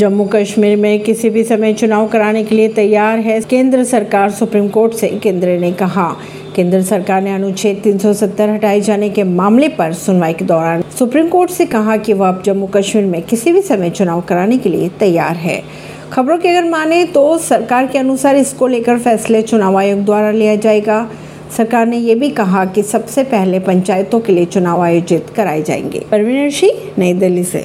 जम्मू कश्मीर में किसी भी समय चुनाव कराने के लिए तैयार है। केंद्र सरकार, सुप्रीम कोर्ट से केंद्र ने कहा। केंद्र सरकार ने अनुच्छेद 370 हटाए जाने के मामले पर सुनवाई के दौरान सुप्रीम कोर्ट से कहा कि वह अब जम्मू कश्मीर में किसी भी समय चुनाव कराने के लिए तैयार है। खबरों की अगर माने तो सरकार के अनुसार इसको लेकर फैसले चुनाव आयोग द्वारा लिया जाएगा। सरकार ने ये भी कहा कि सबसे पहले पंचायतों के लिए चुनाव आयोजित कराए जाएँगे। परवीन सिंह, नई दिल्ली से।